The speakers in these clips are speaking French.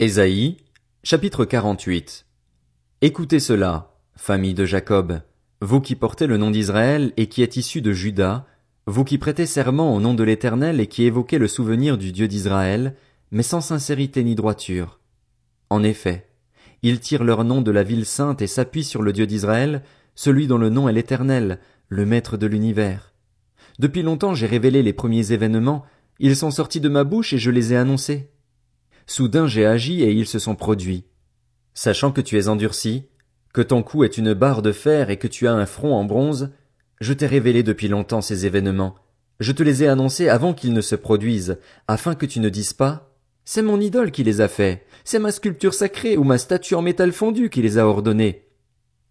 Ésaïe, chapitre 48. Écoutez cela, famille de Jacob, vous qui portez le nom d'Israël et qui êtes issus de Juda, vous qui prêtez serment au nom de l'Éternel et qui évoquez le souvenir du Dieu d'Israël, mais sans sincérité ni droiture. En effet, ils tirent leur nom de la ville sainte et s'appuient sur le Dieu d'Israël, celui dont le nom est l'Éternel, le Maître de l'univers. Depuis longtemps j'ai révélé les premiers événements, ils sont sortis de ma bouche et je les ai annoncés. Soudain j'ai agi et ils se sont produits. Sachant que tu es endurci, que ton cou est une barre de fer et que tu as un front en bronze, je t'ai révélé depuis longtemps ces événements. Je te les ai annoncés avant qu'ils ne se produisent, afin que tu ne dises pas C'est mon idole qui les a faits, c'est ma sculpture sacrée ou ma statue en métal fondu qui les a ordonnés.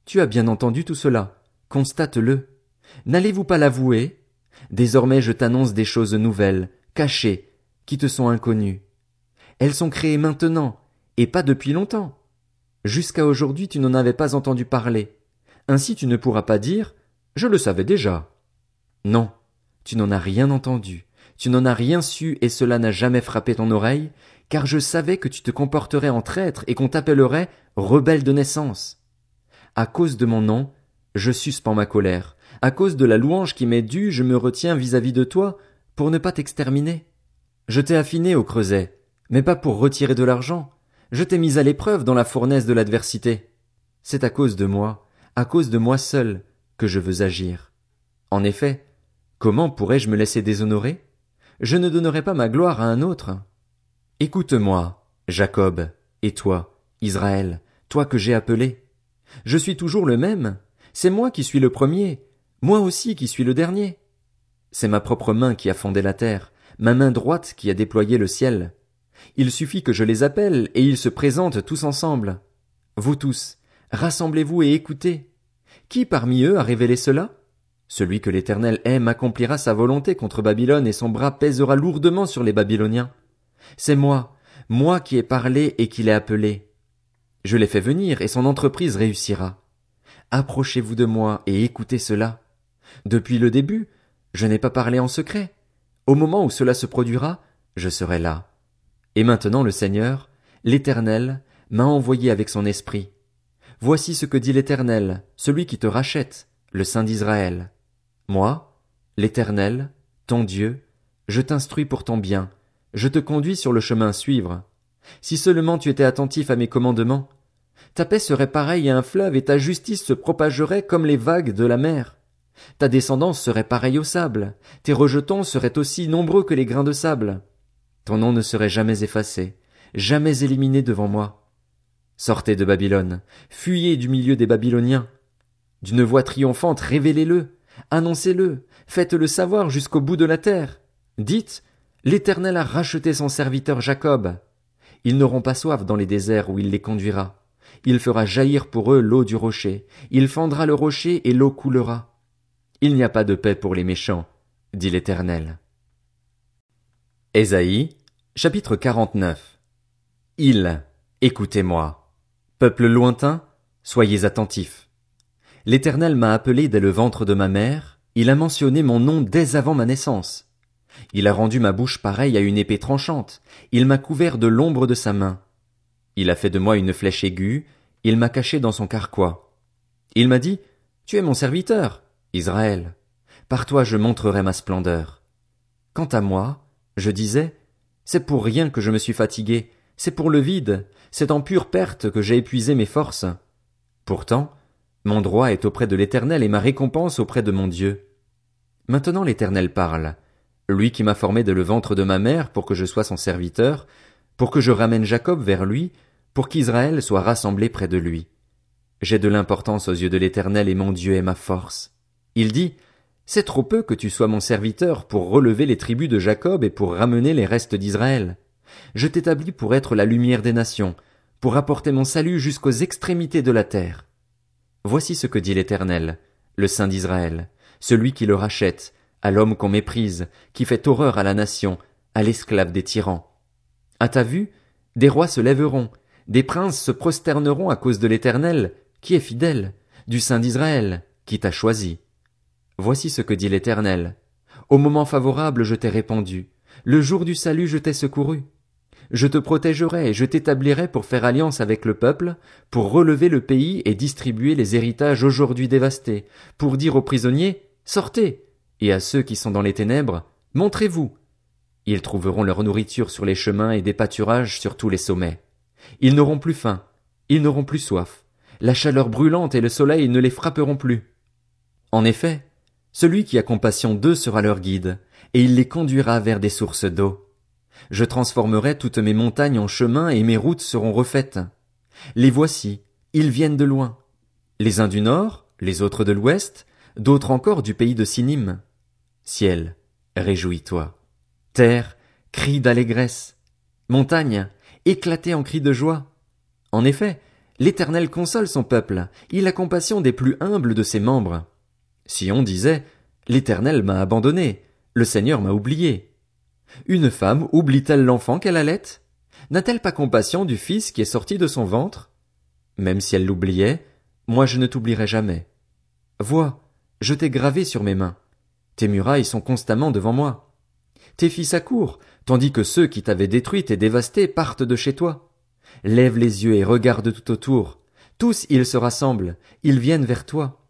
Tu as bien entendu tout cela. Constate-le. N'allez-vous pas l'avouer? Désormais je t'annonce des choses nouvelles, cachées, qui te sont inconnues. Elles sont créées maintenant, et pas depuis longtemps. Jusqu'à aujourd'hui tu n'en avais pas entendu parler. Ainsi tu ne pourras pas dire Je le savais déjà. Non, tu n'en as rien entendu, tu n'en as rien su et cela n'a jamais frappé ton oreille, car je savais que tu te comporterais en traître et qu'on t'appellerait rebelle de naissance. À cause de mon nom, je suspends ma colère. À cause de la louange qui m'est due, je me retiens vis-à-vis de toi pour ne pas t'exterminer. Je t'ai affiné au creuset, mais pas pour retirer de l'argent. Je t'ai mis à l'épreuve dans la fournaise de l'adversité. C'est à cause de moi, à cause de moi seul, que je veux agir. En effet, comment pourrais-je me laisser déshonorer? Je ne donnerai pas ma gloire à un autre. Écoute-moi, Jacob, et toi, Israël, toi que j'ai appelé. Je suis toujours le même. C'est moi qui suis le premier, moi aussi qui suis le dernier. C'est ma propre main qui a fondé la terre, ma main droite qui a déployé le ciel. Il suffit que je les appelle, et ils se présentent tous ensemble. Vous tous, rassemblez-vous et écoutez. Qui parmi eux a révélé cela? Celui que l'Éternel aime accomplira sa volonté contre Babylone et son bras pèsera lourdement sur les Babyloniens. C'est moi, moi qui ai parlé et qui l'ai appelé. Je l'ai fait venir et son entreprise réussira. Approchez-vous de moi et écoutez cela. Depuis le début, je n'ai pas parlé en secret. Au moment où cela se produira, je serai là. Et maintenant le Seigneur, l'Éternel, m'a envoyé avec son esprit. Voici ce que dit l'Éternel, celui qui te rachète, le Saint d'Israël. Moi, l'Éternel, ton Dieu, je t'instruis pour ton bien, je te conduis sur le chemin à suivre. Si seulement tu étais attentif à mes commandements, ta paix serait pareille à un fleuve et ta justice se propagerait comme les vagues de la mer. Ta descendance serait pareille au sable, tes rejetons seraient aussi nombreux que les grains de sable. Ton nom ne serait jamais effacé, jamais éliminé devant moi. Sortez de Babylone, fuyez du milieu des Babyloniens. D'une voix triomphante, révélez-le, annoncez-le, faites-le savoir jusqu'au bout de la terre. Dites, l'Éternel a racheté son serviteur Jacob. Ils n'auront pas soif dans les déserts où il les conduira. Il fera jaillir pour eux l'eau du rocher, il fendra le rocher et l'eau coulera. Il n'y a pas de paix pour les méchants, dit l'Éternel. Ésaïe, chapitre 49 Il, écoutez-moi. Peuple lointain, soyez attentifs. L'Éternel m'a appelé dès le ventre de ma mère, il a mentionné mon nom dès avant ma naissance. Il a rendu ma bouche pareille à une épée tranchante, il m'a couvert de l'ombre de sa main. Il a fait de moi une flèche aiguë, il m'a caché dans son carquois. Il m'a dit, Tu es mon serviteur, Israël. Par toi je montrerai ma splendeur. Quant à moi, je disais, c'est pour rien que je me suis fatigué, c'est pour le vide, c'est en pure perte que j'ai épuisé mes forces. Pourtant, mon droit est auprès de l'Éternel et ma récompense auprès de mon Dieu. Maintenant l'Éternel parle, lui qui m'a formé de le ventre de ma mère pour que je sois son serviteur, pour que je ramène Jacob vers lui, pour qu'Israël soit rassemblé près de lui. J'ai de l'importance aux yeux de l'Éternel et mon Dieu est ma force. Il dit, c'est trop peu que tu sois mon serviteur pour relever les tribus de Jacob et pour ramener les restes d'Israël. Je t'établis pour être la lumière des nations, pour apporter mon salut jusqu'aux extrémités de la terre. Voici ce que dit l'Éternel, le Saint d'Israël, celui qui le rachète, à l'homme qu'on méprise, qui fait horreur à la nation, à l'esclave des tyrans. À ta vue, des rois se lèveront, des princes se prosterneront à cause de l'Éternel, qui est fidèle, du Saint d'Israël, qui t'a choisi. Voici ce que dit l'Éternel. Au moment favorable je t'ai répondu. Le jour du salut je t'ai secouru. Je te protégerai et je t'établirai pour faire alliance avec le peuple, pour relever le pays et distribuer les héritages aujourd'hui dévastés, pour dire aux prisonniers, sortez, et à ceux qui sont dans les ténèbres, montrez-vous. Ils trouveront leur nourriture sur les chemins et des pâturages sur tous les sommets. Ils n'auront plus faim, ils n'auront plus soif. La chaleur brûlante et le soleil ne les frapperont plus. En effet, celui qui a compassion d'eux sera leur guide, et il les conduira vers des sources d'eau. Je transformerai toutes mes montagnes en chemins et mes routes seront refaites. Les voici, ils viennent de loin. Les uns du nord, les autres de l'ouest, d'autres encore du pays de Sinim. Ciel, réjouis-toi. Terre, crie d'allégresse. Montagne, éclatez en cris de joie. En effet, l'Éternel console son peuple, il a compassion des plus humbles de ses membres. Si on disait, L'Éternel m'a abandonné, le Seigneur m'a oublié. Une femme oublie-t-elle l'enfant qu'elle allait? N'a-t-elle pas compassion du fils qui est sorti de son ventre? Même si elle l'oubliait, moi je ne t'oublierai jamais. Vois, je t'ai gravé sur mes mains. Tes murailles sont constamment devant moi. Tes fils accourent, tandis que ceux qui t'avaient détruite et dévastée partent de chez toi. Lève les yeux et regarde tout autour. Tous ils se rassemblent, ils viennent vers toi.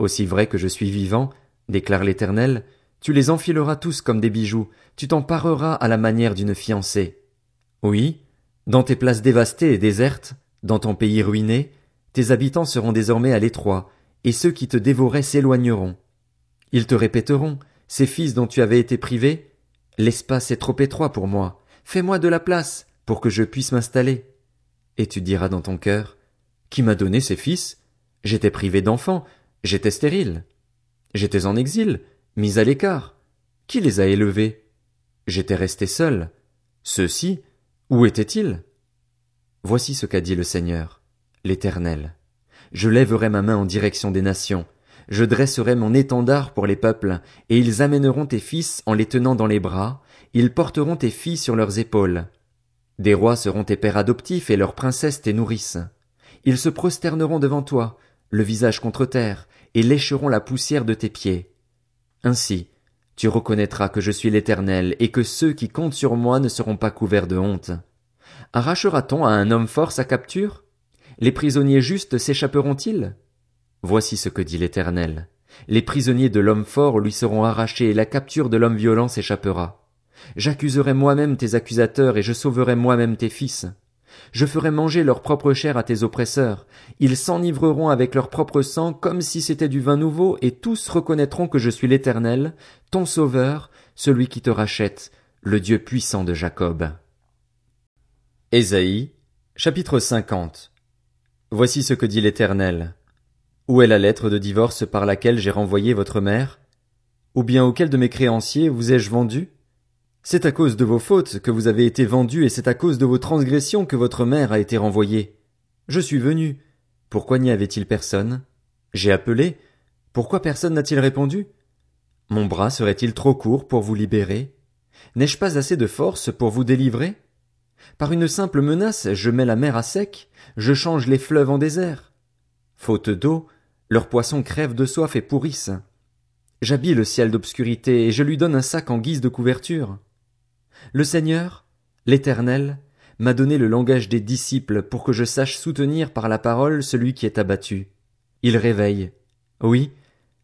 Aussi vrai que je suis vivant, déclare l'Éternel, tu les enfileras tous comme des bijoux, tu t'en pareras à la manière d'une fiancée. Oui, dans tes places dévastées et désertes, dans ton pays ruiné, tes habitants seront désormais à l'étroit, et ceux qui te dévoraient s'éloigneront. Ils te répéteront, ces fils dont tu avais été privé, l'espace est trop étroit pour moi, fais-moi de la place, pour que je puisse m'installer. Et tu diras dans ton cœur, qui m'a donné ces fils? J'étais privé d'enfants, j'étais stérile. J'étais en exil, mis à l'écart. Qui les a élevés? J'étais resté seul. Ceux-ci, où étaient-ils? Voici ce qu'a dit le Seigneur, l'Éternel. Je lèverai ma main en direction des nations, je dresserai mon étendard pour les peuples, et ils amèneront tes fils en les tenant dans les bras, ils porteront tes filles sur leurs épaules. Des rois seront tes pères adoptifs et leurs princesses tes nourrices. Ils se prosterneront devant toi, le visage contre terre, et lécheront la poussière de tes pieds. Ainsi, tu reconnaîtras que je suis l'Éternel, et que ceux qui comptent sur moi ne seront pas couverts de honte. Arrachera-t-on à un homme fort sa capture? Les prisonniers justes s'échapperont-ils? Voici ce que dit l'Éternel. Les prisonniers de l'homme fort lui seront arrachés, et la capture de l'homme violent s'échappera. J'accuserai moi-même tes accusateurs, et je sauverai moi-même tes fils. Je ferai manger leur propre chair à tes oppresseurs. Ils s'enivreront avec leur propre sang comme si c'était du vin nouveau, et tous reconnaîtront que je suis l'Éternel, ton Sauveur, celui qui te rachète, le Dieu puissant de Jacob. Ésaïe, chapitre 50 Voici ce que dit l'Éternel. Où est la lettre de divorce par laquelle j'ai renvoyé votre mère? Ou bien auquel de mes créanciers vous ai-je vendu? C'est à cause de vos fautes que vous avez été vendus et c'est à cause de vos transgressions que votre mère a été renvoyée. Je suis venu. Pourquoi n'y avait-il personne? J'ai appelé. Pourquoi personne n'a-t-il répondu? Mon bras serait-il trop court pour vous libérer? N'ai-je pas assez de force pour vous délivrer? Par une simple menace, je mets la mer à sec, je change les fleuves en désert. Faute d'eau, leurs poissons crèvent de soif et pourrissent. J'habille le ciel d'obscurité et je lui donne un sac en guise de couverture. Le Seigneur, l'Éternel, m'a donné le langage des disciples pour que je sache soutenir par la parole celui qui est abattu. Il réveille. Oui,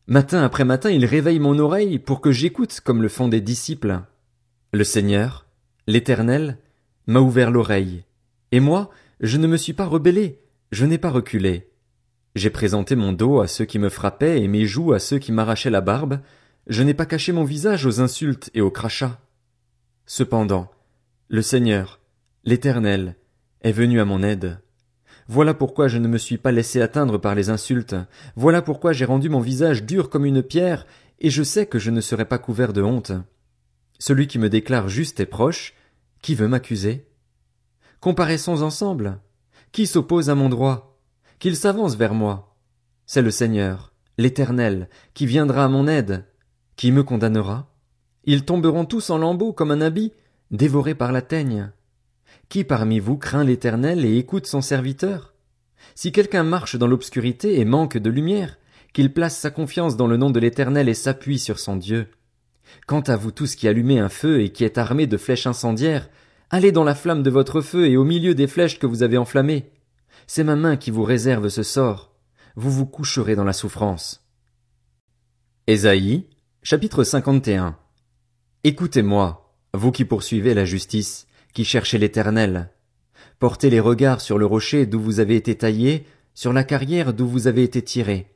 matin après matin il réveille mon oreille pour que j'écoute comme le font des disciples. Le Seigneur, l'Éternel, m'a ouvert l'oreille. Et moi, je ne me suis pas rebellé, je n'ai pas reculé. J'ai présenté mon dos à ceux qui me frappaient et mes joues à ceux qui m'arrachaient la barbe, je n'ai pas caché mon visage aux insultes et aux crachats. Cependant, le Seigneur, l'Éternel, est venu à mon aide. Voilà pourquoi je ne me suis pas laissé atteindre par les insultes, voilà pourquoi j'ai rendu mon visage dur comme une pierre, et je sais que je ne serai pas couvert de honte. Celui qui me déclare juste est proche, qui veut m'accuser? Comparaissons ensemble. Qui s'oppose à mon droit? Qu'il s'avance vers moi. C'est le Seigneur, l'Éternel, qui viendra à mon aide. Qui me condamnera? Ils tomberont tous en lambeaux comme un habit, dévorés par la teigne. Qui parmi vous craint l'Éternel et écoute son serviteur? Si quelqu'un marche dans l'obscurité et manque de lumière, qu'il place sa confiance dans le nom de l'Éternel et s'appuie sur son Dieu. Quant à vous tous qui allumez un feu et qui êtes armés de flèches incendiaires, Allez dans la flamme de votre feu et au milieu des flèches que vous avez enflammées. C'est ma main qui vous réserve ce sort. Vous vous coucherez dans la souffrance. Ésaïe, chapitre 51. Écoutez-moi, vous qui poursuivez la justice, qui cherchez l'éternel. Portez les regards sur le rocher d'où vous avez été taillé, sur la carrière d'où vous avez été tiré.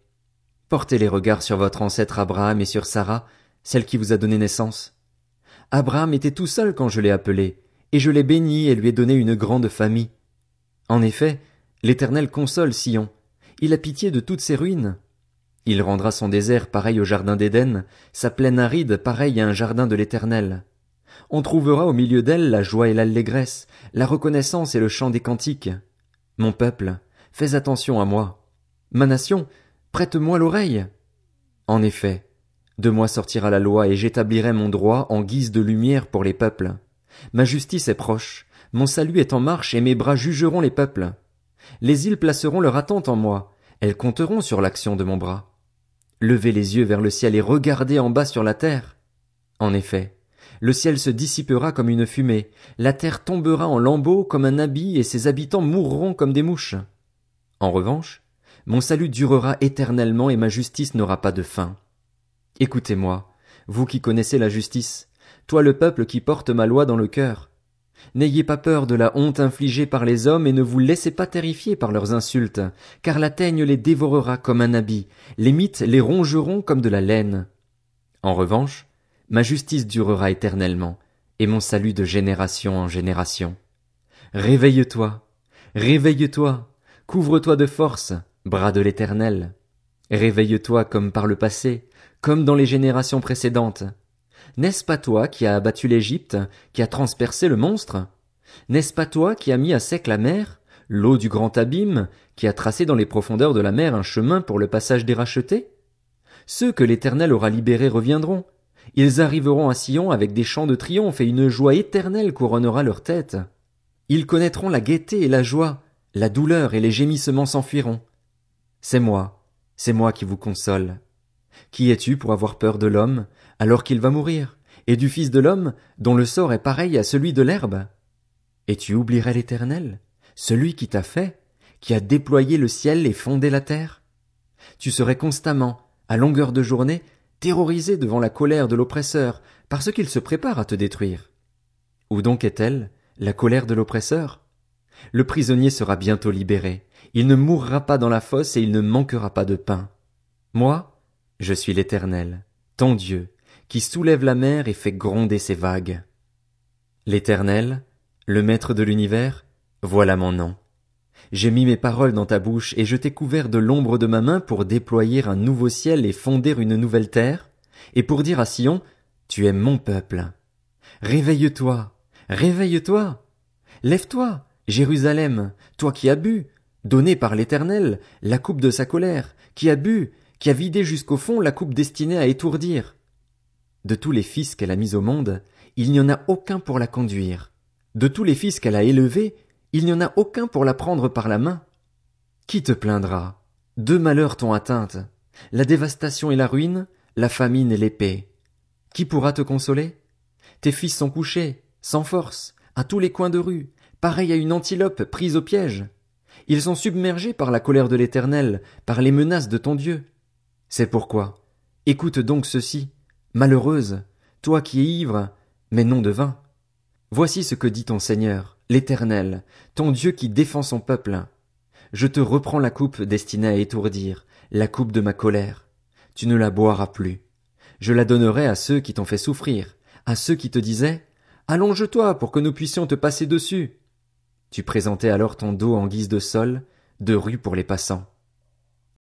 Portez les regards sur votre ancêtre Abraham et sur Sarah, celle qui vous a donné naissance. Abraham était tout seul quand je l'ai appelé, et je l'ai béni et lui ai donné une grande famille. En effet, l'Éternel console Sion, il a pitié de toutes ses ruines. Il rendra son désert pareil au jardin d'Éden, sa plaine aride pareille à un jardin de l'Éternel. On trouvera au milieu d'elle la joie et l'allégresse, la reconnaissance et le chant des cantiques. Mon peuple, fais attention à moi. Ma nation, prête-moi l'oreille. En effet, de moi sortira la loi et j'établirai mon droit en guise de lumière pour les peuples. Ma justice est proche, mon salut est en marche et mes bras jugeront les peuples. Les îles placeront leur attente en moi, elles compteront sur l'action de mon bras. Levez les yeux vers le ciel et regardez en bas sur la terre. En effet, le ciel se dissipera comme une fumée, la terre tombera en lambeaux comme un habit et ses habitants mourront comme des mouches. En revanche, mon salut durera éternellement et ma justice n'aura pas de fin. Écoutez-moi, vous qui connaissez la justice, toi le peuple qui porte ma loi dans le cœur. N'ayez pas peur de la honte infligée par les hommes et ne vous laissez pas terrifier par leurs insultes, car la teigne les dévorera comme un habit, les mythes les rongeront comme de la laine. En revanche, ma justice durera éternellement, et mon salut de génération en génération. Réveille-toi, réveille-toi, couvre-toi de force, bras de l'éternel. Réveille-toi comme par le passé, comme dans les générations précédentes. N'est-ce pas toi qui as abattu l'Égypte, qui as transpercé le monstre? N'est-ce pas toi qui as mis à sec la mer, l'eau du grand abîme, qui a tracé dans les profondeurs de la mer un chemin pour le passage des rachetés? Ceux que l'Éternel aura libérés reviendront. Ils arriveront à Sion avec des chants de triomphe et une joie éternelle couronnera leur tête. Ils connaîtront la gaieté et la joie, la douleur et les gémissements s'enfuiront. C'est moi, c'est moi qui vous console. Qui es-tu pour avoir peur de l'homme, alors qu'il va mourir, et du Fils de l'homme, dont le sort est pareil à celui de l'herbe? Et tu oublierais l'Éternel, celui qui t'a fait, qui a déployé le ciel et fondé la terre? Tu serais constamment, à longueur de journée, terrorisé devant la colère de l'oppresseur, parce qu'il se prépare à te détruire. Où donc est-elle, la colère de l'oppresseur? Le prisonnier sera bientôt libéré, il ne mourra pas dans la fosse et il ne manquera pas de pain. Moi, je suis l'Éternel, ton Dieu, qui soulève la mer et fait gronder ses vagues. L'Éternel, le Maître de l'univers, voilà mon nom. J'ai mis mes paroles dans ta bouche et je t'ai couvert de l'ombre de ma main pour déployer un nouveau ciel et fonder une nouvelle terre, et pour dire à Sion, tu es mon peuple. Réveille-toi, réveille-toi. Lève-toi, Jérusalem, toi qui as bu, donné par l'Éternel, la coupe de sa colère, qui a bu, qui a vidé jusqu'au fond la coupe destinée à étourdir. De tous les fils qu'elle a mis au monde, il n'y en a aucun pour la conduire. De tous les fils qu'elle a élevés, il n'y en a aucun pour la prendre par la main. Qui te plaindra? Deux malheurs t'ont atteinte. La dévastation et la ruine, la famine et l'épée. Qui pourra te consoler? Tes fils sont couchés, sans force, à tous les coins de rue, pareils à une antilope prise au piège. Ils sont submergés par la colère de l'Éternel, par les menaces de ton Dieu. C'est pourquoi, écoute donc ceci, malheureuse, toi qui es ivre, mais non de vin. Voici ce que dit ton Seigneur, l'Éternel, ton Dieu qui défend son peuple. Je te reprends la coupe destinée à étourdir, la coupe de ma colère. Tu ne la boiras plus. Je la donnerai à ceux qui t'ont fait souffrir, à ceux qui te disaient, Allonge-toi pour que nous puissions te passer dessus. Tu présentais alors ton dos en guise de sol, de rue pour les passants.